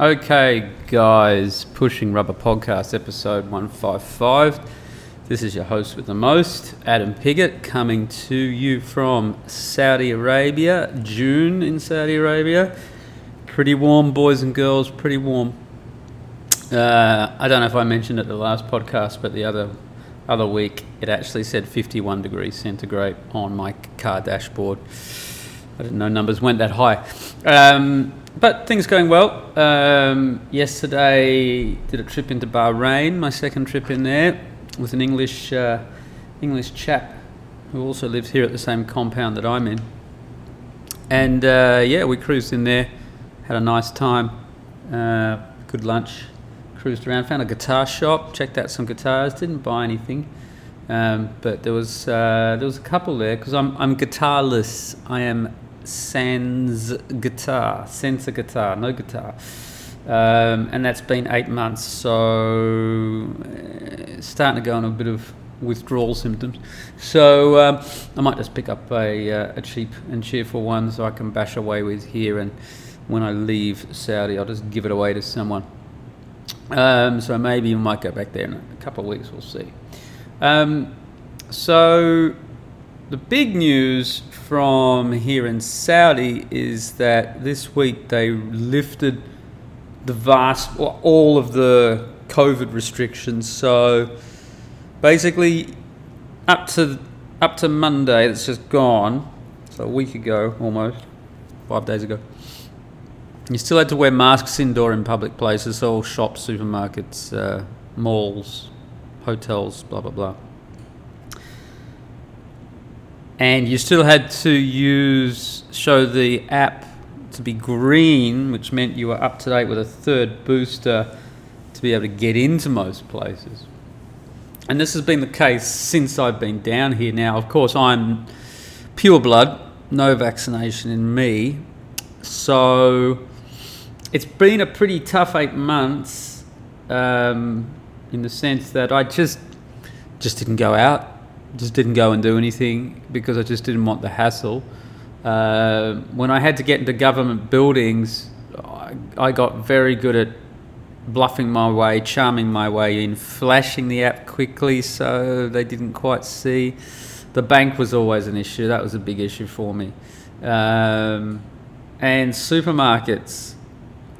Okay, guys, Pushing Rubber Podcast, episode 155. This is your host with the most, Adam Piggott, coming to you from Saudi Arabia, June in Saudi Arabia. Pretty warm, boys and girls, pretty warm. Uh, I don't know if I mentioned it the last podcast, but the other other week it actually said 51 degrees centigrade on my car dashboard. I didn't know numbers went that high. Um, but things going well. Um, yesterday, did a trip into Bahrain, my second trip in there, with an English uh, English chap who also lives here at the same compound that I'm in. And uh, yeah, we cruised in there, had a nice time, uh, good lunch, cruised around, found a guitar shop, checked out some guitars, didn't buy anything. Um, but there was uh, there was a couple there because I'm I'm guitarless. I am sans guitar, sensor guitar, no guitar. Um, and that's been eight months, so uh, starting to go on a bit of withdrawal symptoms. So um, I might just pick up a, uh, a cheap and cheerful one so I can bash away with here, and when I leave Saudi, I'll just give it away to someone. Um, so maybe we might go back there in a couple of weeks. We'll see. Um, so the big news from here in Saudi is that this week they lifted the vast, all of the COVID restrictions. So basically, up to up to Monday, that's just gone. So a week ago, almost five days ago. You still had to wear masks indoor in public places, all shops, supermarkets, uh, malls, hotels, blah blah blah and you still had to use show the app to be green, which meant you were up to date with a third booster to be able to get into most places. And this has been the case since I've been down here. Now, of course, I'm pure blood, no vaccination in me, so it's been a pretty tough eight months um, in the sense that I just just didn't go out just didn't go and do anything because I just didn't want the hassle. Uh, when I had to get into government buildings, I, I, got very good at bluffing my way, charming my way in, flashing the app quickly so they didn't quite see. The bank was always an issue. That was a big issue for me. Um, and supermarkets,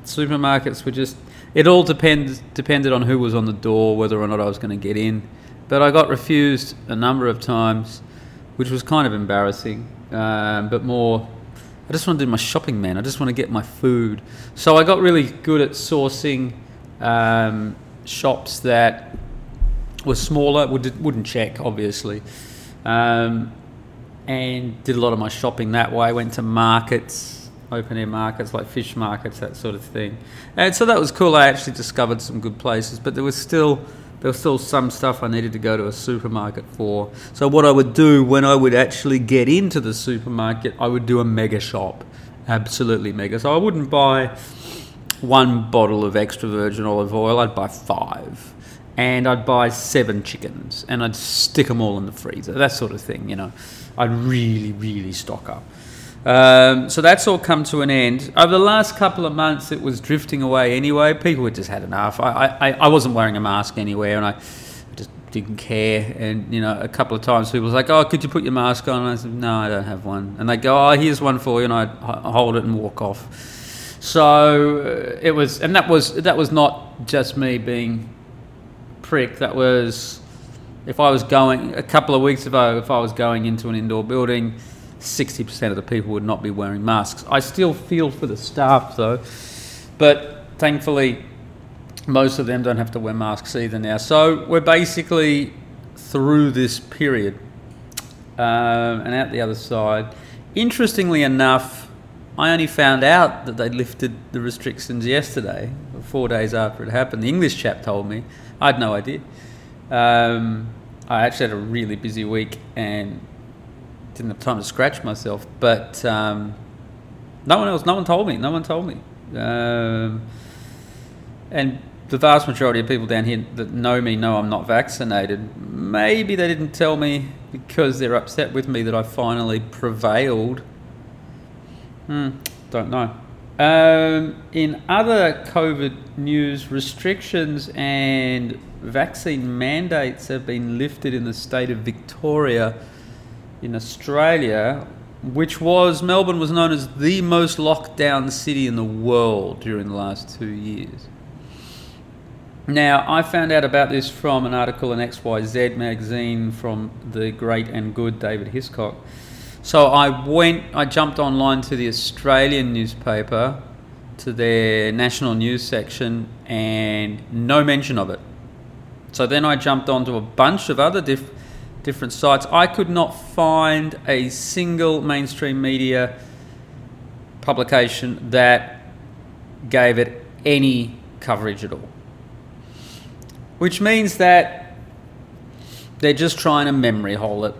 supermarkets were just. It all depended depended on who was on the door, whether or not I was going to get in. But I got refused a number of times, which was kind of embarrassing. Um, but more, I just want to do my shopping, man. I just want to get my food. So I got really good at sourcing um, shops that were smaller, would, wouldn't check, obviously. Um, and did a lot of my shopping that way. Went to markets, open air markets like fish markets, that sort of thing. And so that was cool. I actually discovered some good places, but there was still there was still some stuff I needed to go to a supermarket for. So what I would do when I would actually get into the supermarket, I would do a mega shop, absolutely mega. So I wouldn't buy one bottle of extra virgin olive oil. I'd buy five, and I'd buy seven chickens, and I'd stick them all in the freezer. That sort of thing, you know. I'd really, really stock up. Um, so that's all come to an end. Over the last couple of months, it was drifting away anyway. People had just had enough. I, I, I wasn't wearing a mask anywhere, and I just didn't care. And you know, a couple of times people was like, "Oh, could you put your mask on?" And I said, "No, I don't have one." And they go, "Oh, here's one for you," and I'd hold it and walk off. So uh, it was, and that was that was not just me being prick. That was if I was going a couple of weeks ago, if I was going into an indoor building 60% of the people would not be wearing masks. I still feel for the staff though, but thankfully, most of them don't have to wear masks either now. So we're basically through this period um, and out the other side. Interestingly enough, I only found out that they lifted the restrictions yesterday, four days after it happened. The English chap told me. I had no idea. Um, I actually had a really busy week and didn't have time to scratch myself. But um, no one else, no one told me. No one told me. Um, and the vast majority of people down here that know me know I'm not vaccinated. Maybe they didn't tell me because they're upset with me that I finally prevailed. Hmm, don't know. Um, in other COVID news, restrictions and vaccine mandates have been lifted in the state of Victoria in Australia, which was, Melbourne was known as the most locked down city in the world during the last two years. Now, I found out about this from an article in XYZ magazine from the great and good David Hiscock. So I went, I jumped online to the Australian newspaper, to their national news section, and no mention of it. So then I jumped onto a bunch of other diff- different sites. I could not find a single mainstream media publication that gave it any coverage at all. Which means that they're just trying to memory hole it.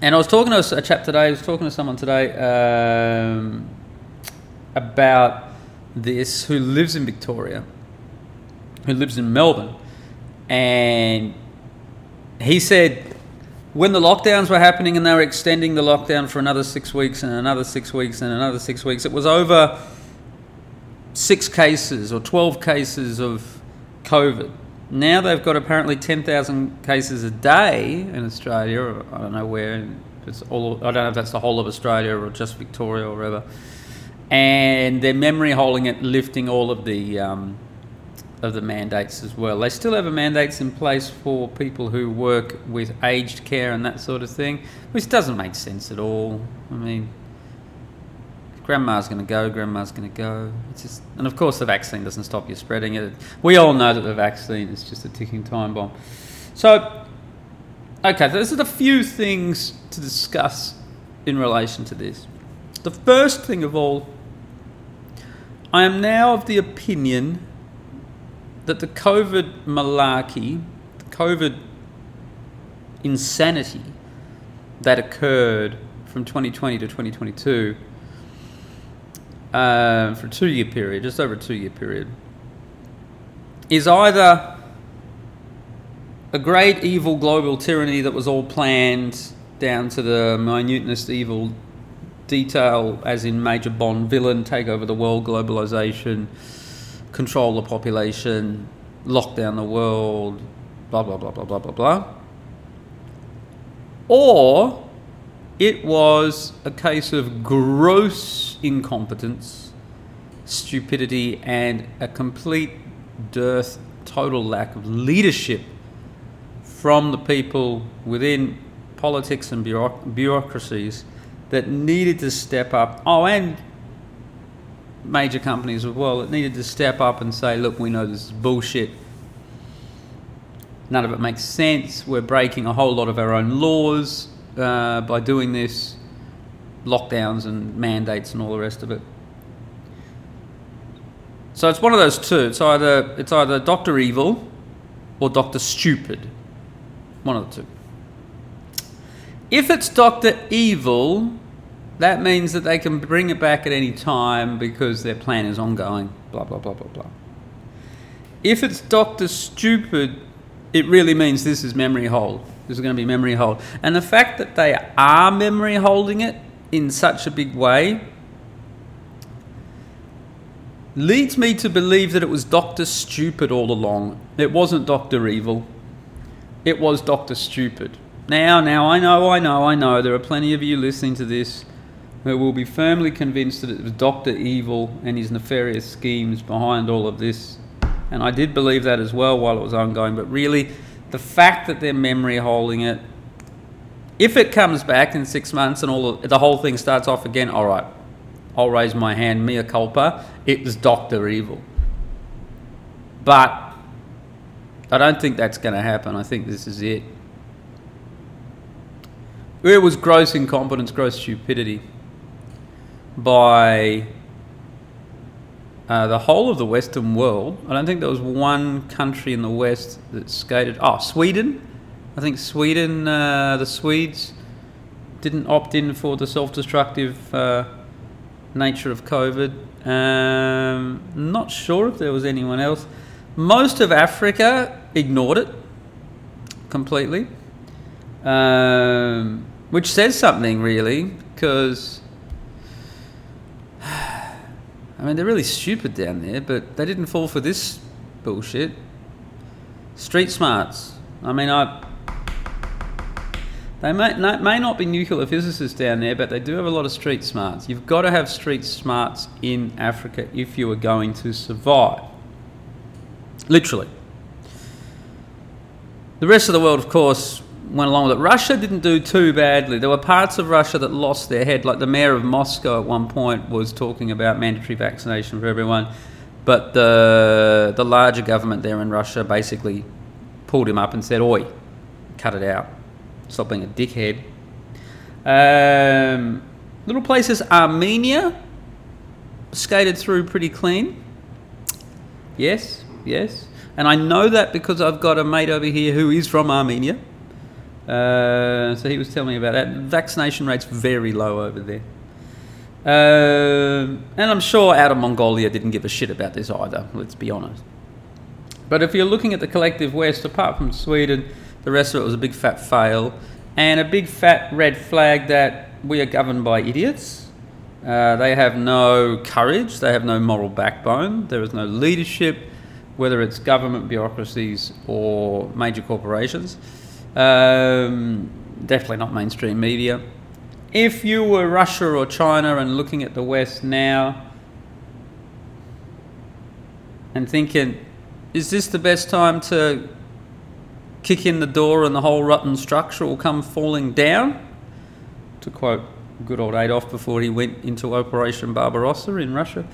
And I was talking to a chap today, I was talking to someone today um, about this who lives in Victoria, who lives in Melbourne. And he said when the lockdowns were happening and they were extending the lockdown for another six weeks and another six weeks and another six weeks, it was over six cases or 12 cases of COVID. Now they've got apparently 10,000 cases a day in Australia. Or I don't know where. It's all. I don't know if that's the whole of Australia or just Victoria or wherever. And they're memory holding it, lifting all of the um, of the mandates as well. They still have mandates in place for people who work with aged care and that sort of thing, which doesn't make sense at all. I mean, grandma's going to go, grandma's going to go. It's just, and of course, the vaccine doesn't stop you spreading it. We all know that the vaccine is just a ticking time bomb. So, okay, those are a few things to discuss in relation to this. The first thing of all, I am now of the opinion that the COVID malarkey, the COVID insanity that occurred from 2020 to 2022 uh, for a two year period, just over a two year period, is either a great evil global tyranny that was all planned down to the minuteness evil detail, as in Major Bond villain, take over the world, globalization, control the population, lock down the world, blah, blah, blah, blah, blah, blah, blah. Or it was a case of gross incompetence, stupidity, and a complete dearth, total lack of leadership from the people within politics and bureaucracies that needed to step up. Oh, and major companies as well that needed to step up and say, look, we know this is bullshit. None of it makes sense. We're breaking a whole lot of our own laws uh, by doing this, lockdowns and mandates and all the rest of it. So it's one of those two. It's either it's either Doctor Evil or Doctor Stupid. One of the two. If it's Doctor Evil, that means that they can bring it back at any time because their plan is ongoing. Blah blah blah blah blah. If it's Doctor Stupid, it really means this is memory hold. This is going to be memory hold. And the fact that they are memory holding it in such a big way leads me to believe that it was Dr. Stupid all along. It wasn't Dr. Evil. It was Dr. Stupid. Now, now, I know, I know, I know, there are plenty of you listening to this who will be firmly convinced that it was Dr. Evil and his nefarious schemes behind all of this. And I did believe that as well while it was ongoing, but really, the fact that they're memory holding it, if it comes back in six months and all the, the whole thing starts off again, all right, I'll raise my hand, mea culpa. It was Doctor Evil, but I don't think that's going to happen. I think this is it. It was gross incompetence, gross stupidity by uh, the whole of the Western world. I don't think there was one country in the West that skated. Oh, Sweden. I think Sweden, uh, the Swedes didn't opt in for the self destructive uh, nature of COVID. Um, not sure if there was anyone else. Most of Africa ignored it completely, um, which says something really, because I mean, they're really stupid down there, but they didn't fall for this bullshit. Street smarts. I mean, I. They may, may not be nuclear physicists down there, but they do have a lot of street smarts. You've got to have street smarts in Africa if you are going to survive. Literally. The rest of the world, of course, went along with it. Russia didn't do too badly. There were parts of Russia that lost their head, like the mayor of Moscow at one point was talking about mandatory vaccination for everyone, but the the larger government there in Russia basically pulled him up and said, "Oi, cut it out." Stop being a dickhead. Um, little places, Armenia, skated through pretty clean. Yes, yes. And I know that because I've got a mate over here who is from Armenia. Uh, so he was telling me about that. Vaccination rates very low over there. Um, and I'm sure Outer Mongolia didn't give a shit about this either, let's be honest. But if you're looking at the collective West, apart from Sweden, the rest of it was a big fat fail and a big fat red flag that we are governed by idiots. Uh, they have no courage, they have no moral backbone, there is no leadership, whether it's government bureaucracies or major corporations. Um, definitely not mainstream media. If you were Russia or China and looking at the West now and thinking, is this the best time to kick in the door and the whole rotten structure will come falling down. To quote good old Adolf before he went into Operation Barbarossa in Russia.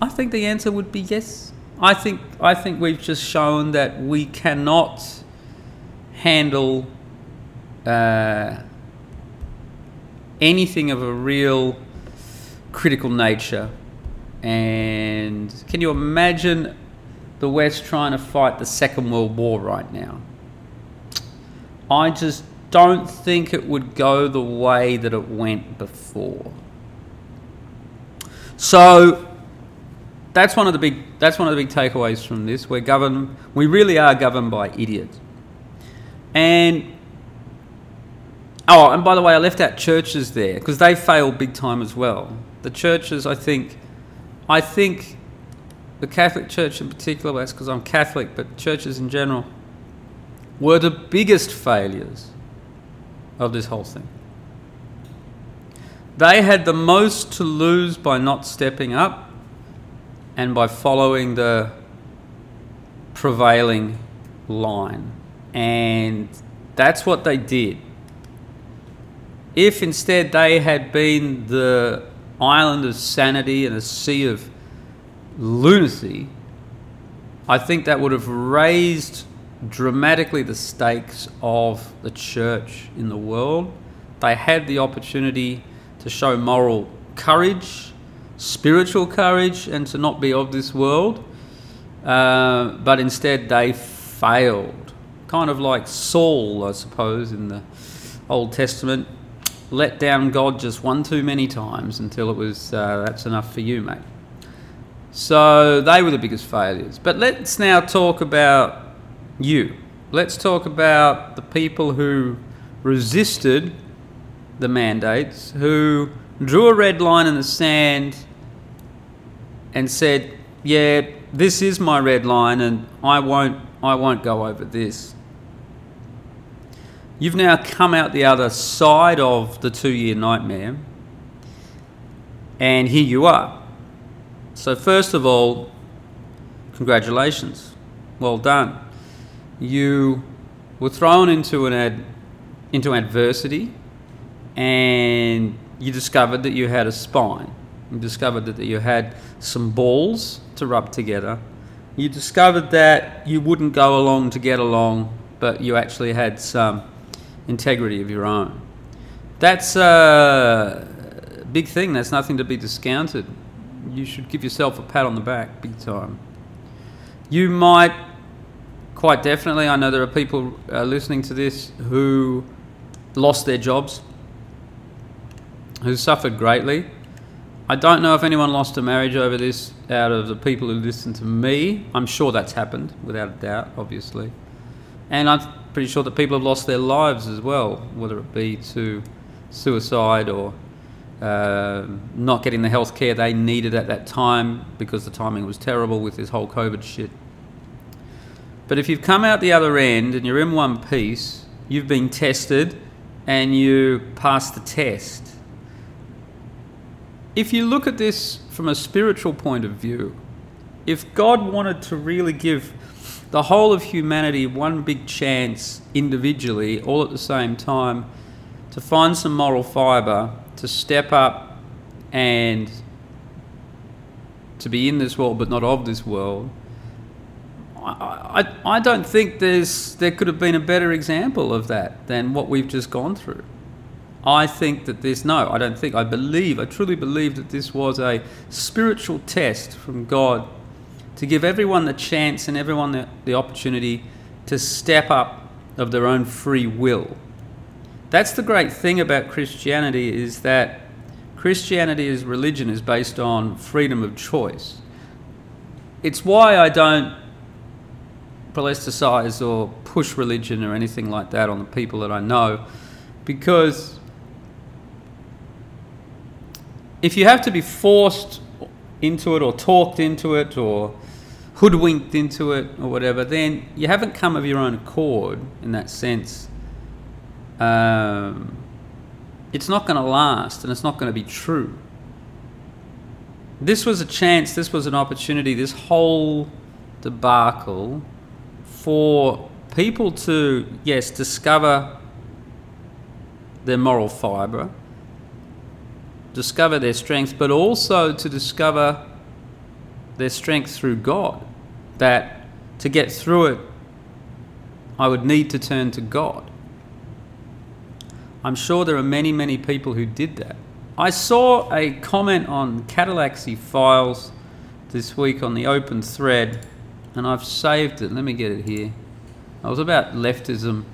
I think the answer would be yes. I think I think we've just shown that we cannot handle uh, anything of a real critical nature. And can you imagine the West trying to fight the Second World War right now. I just don't think it would go the way that it went before. So that's one of the big that's one of the big takeaways from this. We're governed we really are governed by idiots. And oh, and by the way, I left out churches there because they failed big time as well. The churches, I think, I think the Catholic Church in particular, that's because I'm Catholic, but churches in general, were the biggest failures of this whole thing. They had the most to lose by not stepping up and by following the prevailing line. And that's what they did. If instead they had been the island of sanity and a sea of lunacy, I think that would have raised dramatically the stakes of the church in the world. They had the opportunity to show moral courage, spiritual courage, and to not be of this world, uh, but instead they failed. Kind of like Saul, I suppose, in the Old Testament, let down God just one too many times until it was uh, that's enough for you, mate. So they were the biggest failures. But let's now talk about you. Let's talk about the people who resisted the mandates, who drew a red line in the sand and said, "Yeah, this is my red line and I won't I won't go over this." You've now come out the other side of the 2-year nightmare. And here you are so, first of all, congratulations. Well done. You were thrown into an ad, into adversity and you discovered that you had a spine. You discovered that you had some balls to rub together. You discovered that you wouldn't go along to get along, but you actually had some integrity of your own. That's a big thing. That's nothing to be discounted you should give yourself a pat on the back, big time. You might, quite definitely, I know there are people uh, listening to this who lost their jobs, who suffered greatly. I don't know if anyone lost a marriage over this out of the people who listen to me. I'm sure that's happened, without a doubt, obviously. And I'm pretty sure that people have lost their lives as well, whether it be to suicide or uh, not getting the health care they needed at that time because the timing was terrible with this whole COVID shit. But if you've come out the other end and you're in one piece, you've been tested and you passed the test. If you look at this from a spiritual point of view, if God wanted to really give the whole of humanity one big chance individually, all at the same time, to find some moral fibre, to step up and to be in this world but not of this world, I, I, I don't think there's, there could have been a better example of that than what we've just gone through. I think that this, no, I don't think, I believe, I truly believe that this was a spiritual test from God to give everyone the chance and everyone the, the opportunity to step up of their own free will. That's the great thing about Christianity is that Christianity as religion is based on freedom of choice. It's why I don't prolesticize or push religion or anything like that on the people that I know because if you have to be forced into it or talked into it or hoodwinked into it or whatever, then you haven't come of your own accord in that sense. Um, it's not going to last and it's not going to be true. This was a chance, this was an opportunity, this whole debacle for people to, yes, discover their moral fibre, discover their strength, but also to discover their strength through God that to get through it, I would need to turn to God. I'm sure there are many, many people who did that. I saw a comment on Cadillacsy Files this week on the open thread, and I've saved it. Let me get it here. It was about leftism,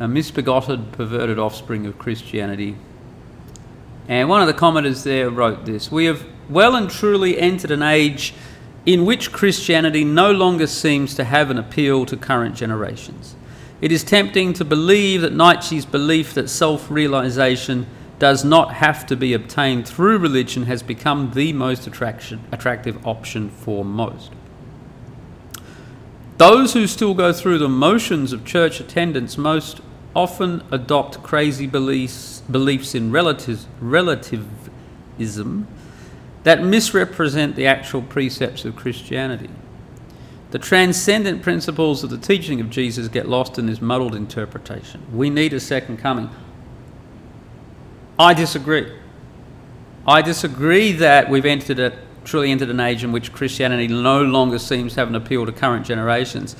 a misbegotten, perverted offspring of Christianity. And one of the commenters there wrote this We have well and truly entered an age in which Christianity no longer seems to have an appeal to current generations. It is tempting to believe that Nietzsche's belief that self realization does not have to be obtained through religion has become the most attraction, attractive option for most. Those who still go through the motions of church attendance most often adopt crazy beliefs, beliefs in relative, relativism that misrepresent the actual precepts of Christianity. The transcendent principles of the teaching of Jesus get lost in this muddled interpretation. We need a second coming. I disagree. I disagree that we've entered a, truly entered an age in which Christianity no longer seems to have an appeal to current generations.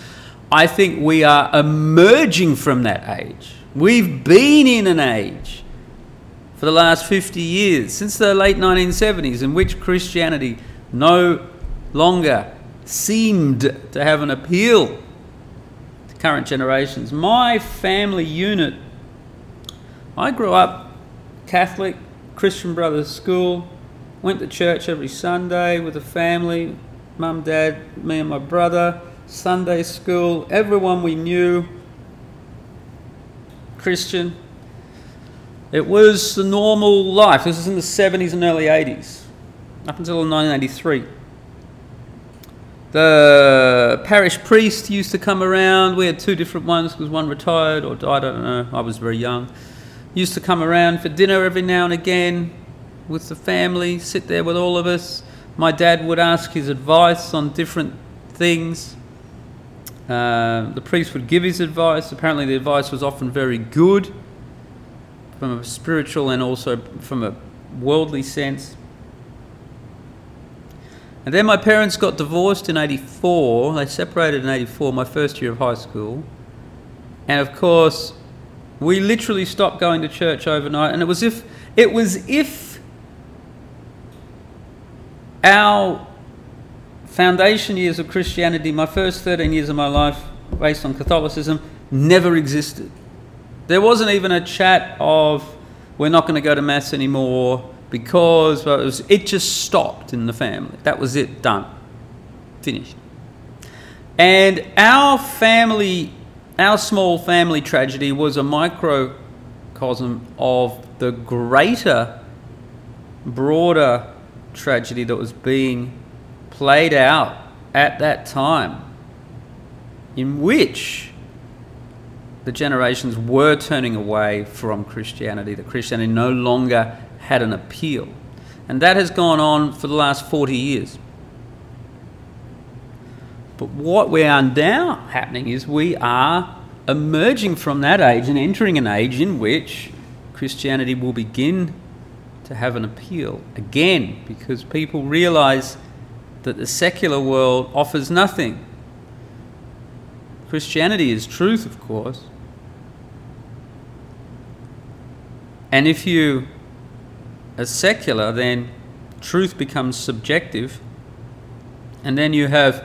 I think we are emerging from that age. We've been in an age for the last 50 years, since the late 1970s, in which Christianity no longer seemed to have an appeal to current generations. My family unit, I grew up Catholic, Christian Brothers School, went to church every Sunday with the family, mum, dad, me, and my brother, Sunday school, everyone we knew, Christian. It was the normal life. This was in the 70s and early 80s, up until 1983. The parish priest used to come around. We had two different ones because one retired or died. I don't know. I was very young. Used to come around for dinner every now and again with the family, sit there with all of us. My dad would ask his advice on different things. Uh, the priest would give his advice. Apparently, the advice was often very good from a spiritual and also from a worldly sense. And then my parents got divorced in 84. They separated in 84, my first year of high school. And of course, we literally stopped going to church overnight. And it was if it was if our foundation years of Christianity, my first 13 years of my life based on Catholicism, never existed. There wasn't even a chat of, we're not going to go to Mass anymore because well, it, was, it just stopped in the family. That was it, done. Finished. And our family, our small family tragedy was a microcosm of the greater broader tragedy that was being played out at that time, in which the generations were turning away from Christianity, that Christianity no longer had an appeal. And that has gone on for the last 40 years. But what we are now happening is we are emerging from that age and entering an age in which Christianity will begin to have an appeal again because people realize that the secular world offers nothing. Christianity is truth, of course. And if you are secular, then truth becomes subjective. And then you have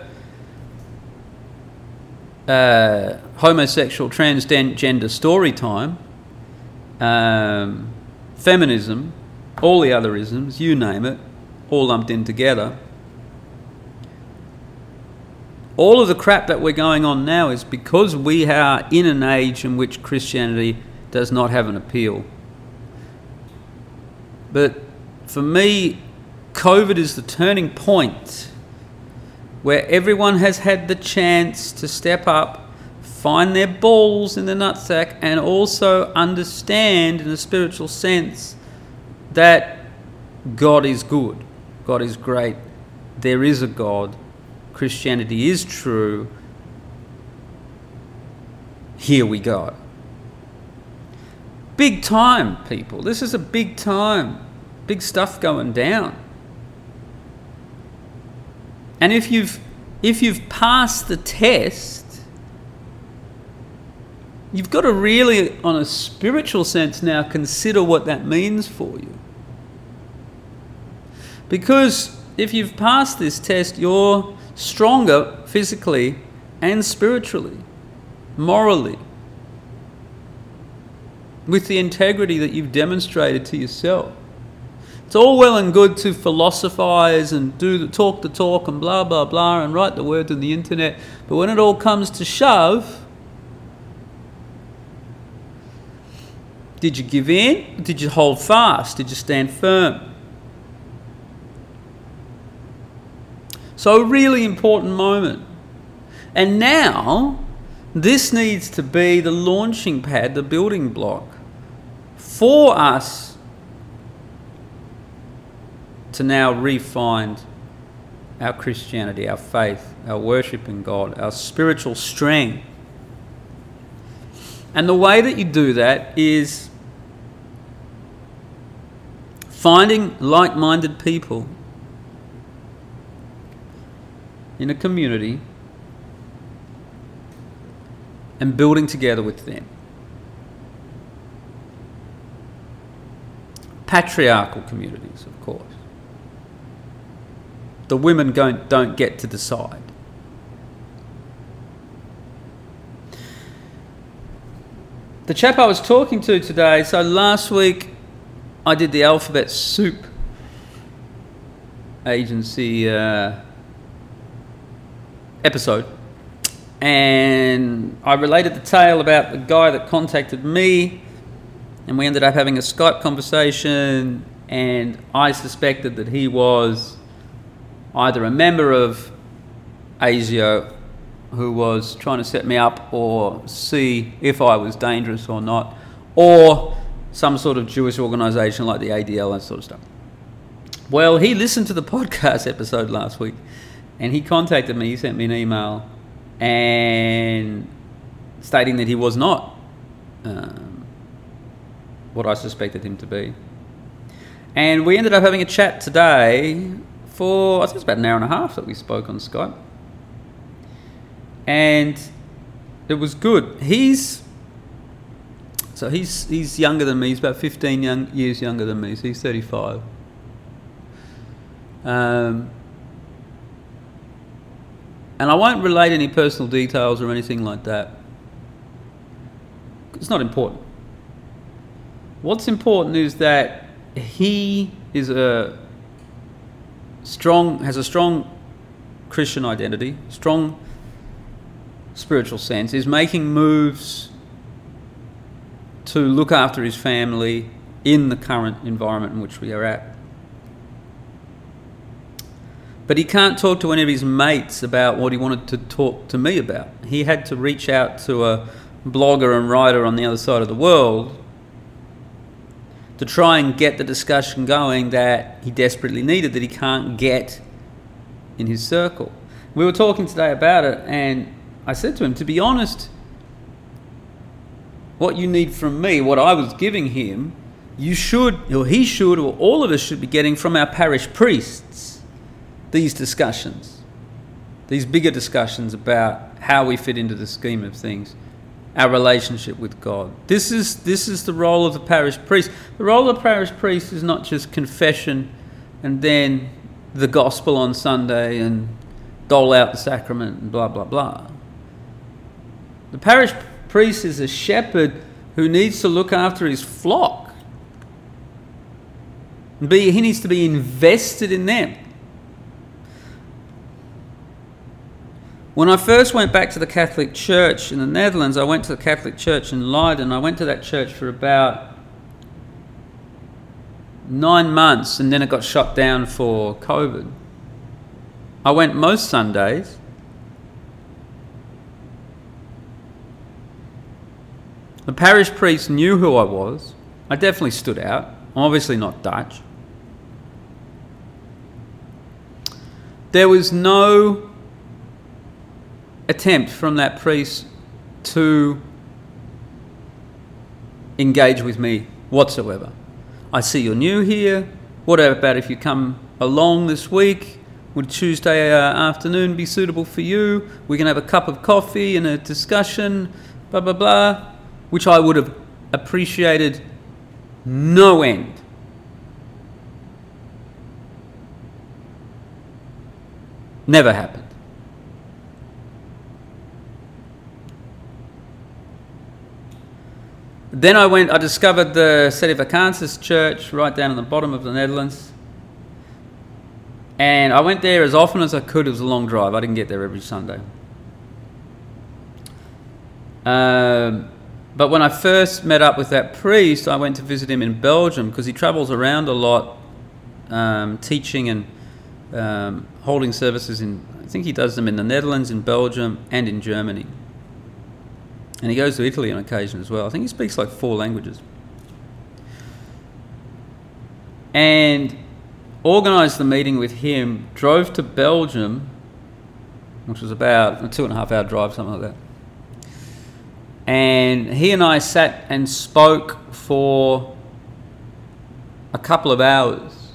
uh, homosexual transgender story time, um, feminism, all the other isms, you name it, all lumped in together. All of the crap that we're going on now is because we are in an age in which Christianity does not have an appeal. But for me, COVID is the turning point where everyone has had the chance to step up, find their balls in the nutsack, and also understand in a spiritual sense that God is good, God is great, there is a God, Christianity is true. Here we go. Big time, people. This is a big time. Big stuff going down. And if you've if you've passed the test, you've got to really, on a spiritual sense now, consider what that means for you. Because if you've passed this test, you're stronger physically and spiritually, morally, with the integrity that you've demonstrated to yourself. It's all well and good to philosophize and do the talk the talk and blah blah blah and write the words on the internet, but when it all comes to shove, did you give in? Did you hold fast? Did you stand firm? So, a really important moment. And now, this needs to be the launching pad, the building block for us to now refine our Christianity, our faith, our worship in God, our spiritual strength. And the way that you do that is finding like minded people in a community and building together with them. Patriarchal communities, of course. The women don't, don't get to decide. The chap I was talking to today, so last week I did the Alphabet Soup agency uh, episode. And I related the tale about the guy that contacted me, and we ended up having a Skype conversation. And I suspected that he was either a member of ASIO who was trying to set me up or see if I was dangerous or not, or some sort of Jewish organization like the ADL and sort of stuff. Well, he listened to the podcast episode last week and he contacted me, he sent me an email and stating that he was not um, what I suspected him to be. And we ended up having a chat today for, I think it's about an hour and a half that we spoke on Skype. And it was good. He's, so he's, he's younger than me, he's about 15 young, years younger than me, so he's 35. Um, and I won't relate any personal details or anything like that. It's not important. What's important is that he is a strong has a strong Christian identity, strong spiritual sense, is making moves to look after his family in the current environment in which we are at. But he can't talk to any of his mates about what he wanted to talk to me about. He had to reach out to a blogger and writer on the other side of the world to try and get the discussion going that he desperately needed that he can't get in his circle. We were talking today about it, and I said to him, to be honest, what you need from me, what I was giving him, you should, or he should, or all of us should be getting from our parish priests these discussions, these bigger discussions about how we fit into the scheme of things, our relationship with God. This is, this is the role of the parish priest. The role of the parish priest is not just confession and then the gospel on Sunday and dole out the sacrament and blah, blah, blah. The parish priest is a shepherd who needs to look after his flock. Be, he needs to be invested in them. When I first went back to the Catholic Church in the Netherlands, I went to the Catholic Church in Leiden. I went to that church for about nine months and then it got shut down for COVID. I went most Sundays. The parish priest knew who I was. I definitely stood out. I'm obviously not Dutch. There was no attempt from that priest to engage with me whatsoever. I see you're new here. What about if you come along this week? Would Tuesday uh, afternoon be suitable for you? We can have a cup of coffee and a discussion, blah, blah, blah, which I would have appreciated no end. Never happened. Then I went, I discovered the Sedevacantist church right down in the bottom of the Netherlands. And I went there as often as I could. It was a long drive. I didn't get there every Sunday. Um, but when I first met up with that priest, I went to visit him in Belgium because he travels around a lot um, teaching and um, holding services in, I think he does them in the Netherlands, in Belgium, and in Germany. And he goes to Italy on occasion as well. I think he speaks like four languages. And organised the meeting with him, drove to Belgium, which was about a two and a half hour drive, something like that. And he and I sat and spoke for a couple of hours.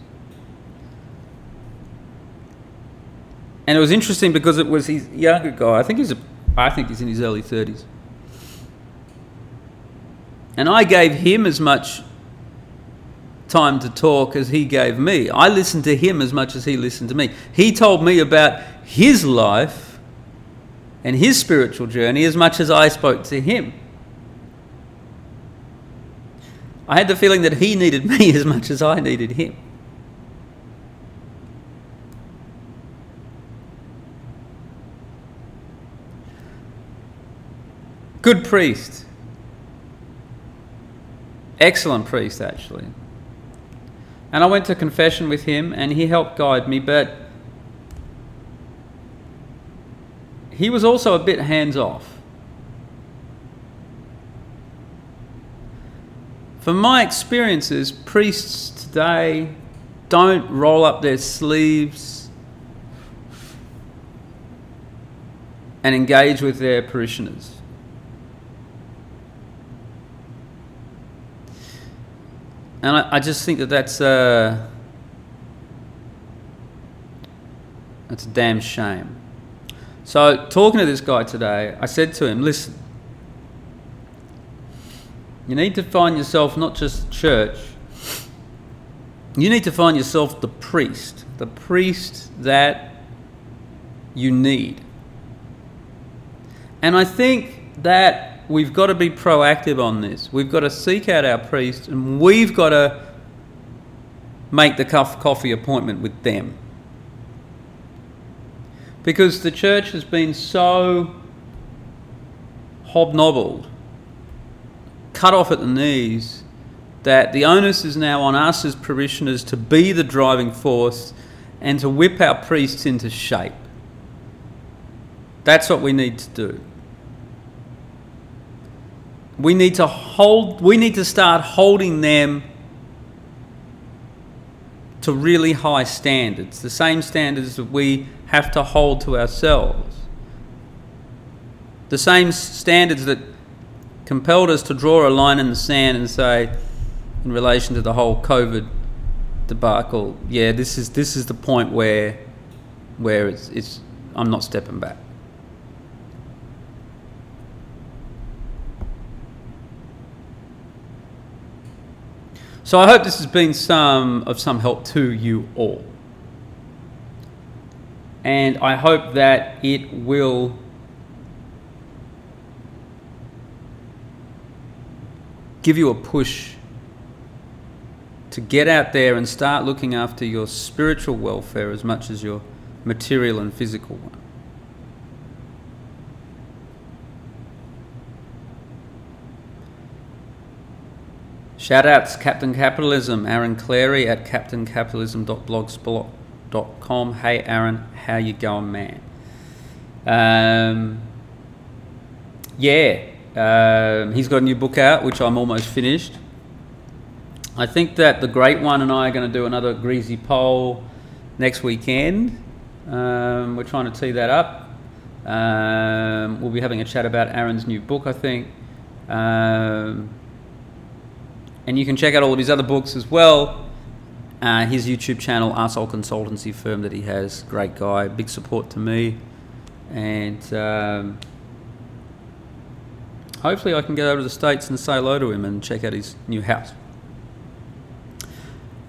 And it was interesting because it was his younger guy. I think he's a, I think he's in his early thirties. And I gave him as much time to talk as he gave me. I listened to him as much as he listened to me. He told me about his life and his spiritual journey as much as I spoke to him. I had the feeling that he needed me as much as I needed him. Good priest excellent priest, actually. And I went to confession with him, and he helped guide me, but he was also a bit hands off. From my experiences, priests today don't roll up their sleeves and engage with their parishioners. And I, I just think that that's a, that's a damn shame. So, talking to this guy today, I said to him, listen, you need to find yourself not just church, you need to find yourself the priest, the priest that you need. And I think that we've got to be proactive on this. We've got to seek out our priests and we've got to make the coffee appointment with them. Because the church has been so hobnobbled, cut off at the knees, that the onus is now on us as parishioners to be the driving force and to whip our priests into shape. That's what we need to do. We need to hold we need to start holding them to really high standards, the same standards that we have to hold to ourselves. The same standards that compelled us to draw a line in the sand and say, in relation to the whole COVID debacle, yeah, this is this is the point where where it's, it's I'm not stepping back. So I hope this has been some of some help to you all. And I hope that it will give you a push to get out there and start looking after your spiritual welfare as much as your material and physical one. Shout outs Captain Capitalism, Aaron Clarey at captaincapitalism.blogspot.com. Hey Aaron, how you going, man? Um, yeah, um, he's got a new book out, which I'm almost finished. I think that the Great One and I are going to do another greasy poll next weekend. Um, we're trying to tee that up. Um, we'll be having a chat about Aaron's new book, I think. Um, and you can check out all of his other books as well. Uh, his YouTube channel, Arsehole Consultancy Firm, that he has. Great guy, big support to me. And um, hopefully, I can go over to the States and say hello to him and check out his new house.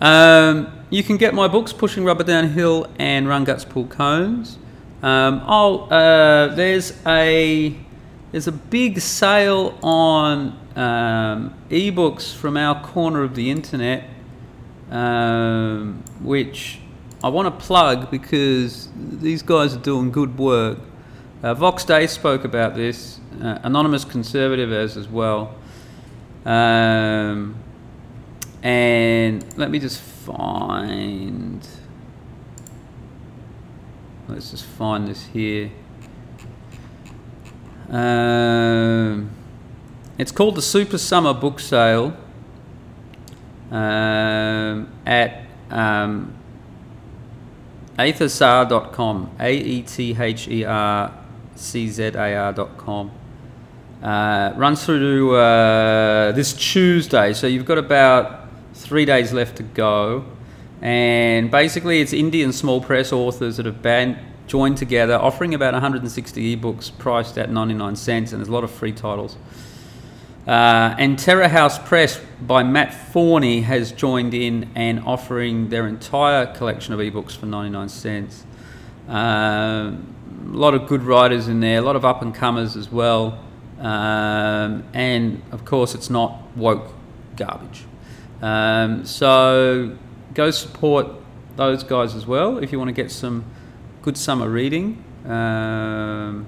Um, you can get my books, Pushing Rubber Downhill and Run Guts Pull Cones. Um, oh, uh, there's a there's a big sale on um, ebooks from our corner of the internet, um, which I want to plug because these guys are doing good work. Uh, Vox Day spoke about this, uh, Anonymous Conservative as as well. Um, and let me just find. Let's just find this here. Um, it's called the Super Summer Book Sale um, at um, A E T H E R C Z A R.com. Uh, runs through to uh, this Tuesday, so you've got about three days left to go. And basically, it's Indian small press authors that have been joined together, offering about 160 ebooks priced at 99 cents, and there's a lot of free titles. Uh, and Terror House Press by Matt Forney has joined in and offering their entire collection of ebooks for 99 cents. Um, a lot of good writers in there, a lot of up and comers as well. Um, and of course, it's not woke garbage. Um, so go support those guys as well if you want to get some good summer reading um,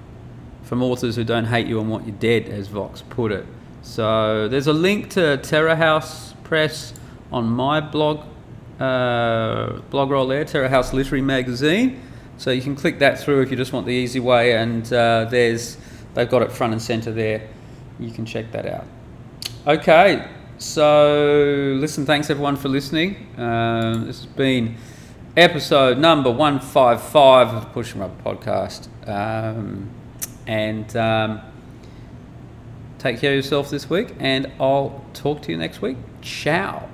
from authors who don't hate you and want you dead, as Vox put it. So there's a link to Terror House Press on my blog, uh, blog roll there, Terror House Literary Magazine. So you can click that through if you just want the easy way, and uh, there's they've got it front and center there. You can check that out. Okay, so listen, thanks everyone for listening. Um, this has been episode number one five five of the Push and Rubber podcast, um, and. Um, Take care of yourself this week, and I'll talk to you next week. Ciao.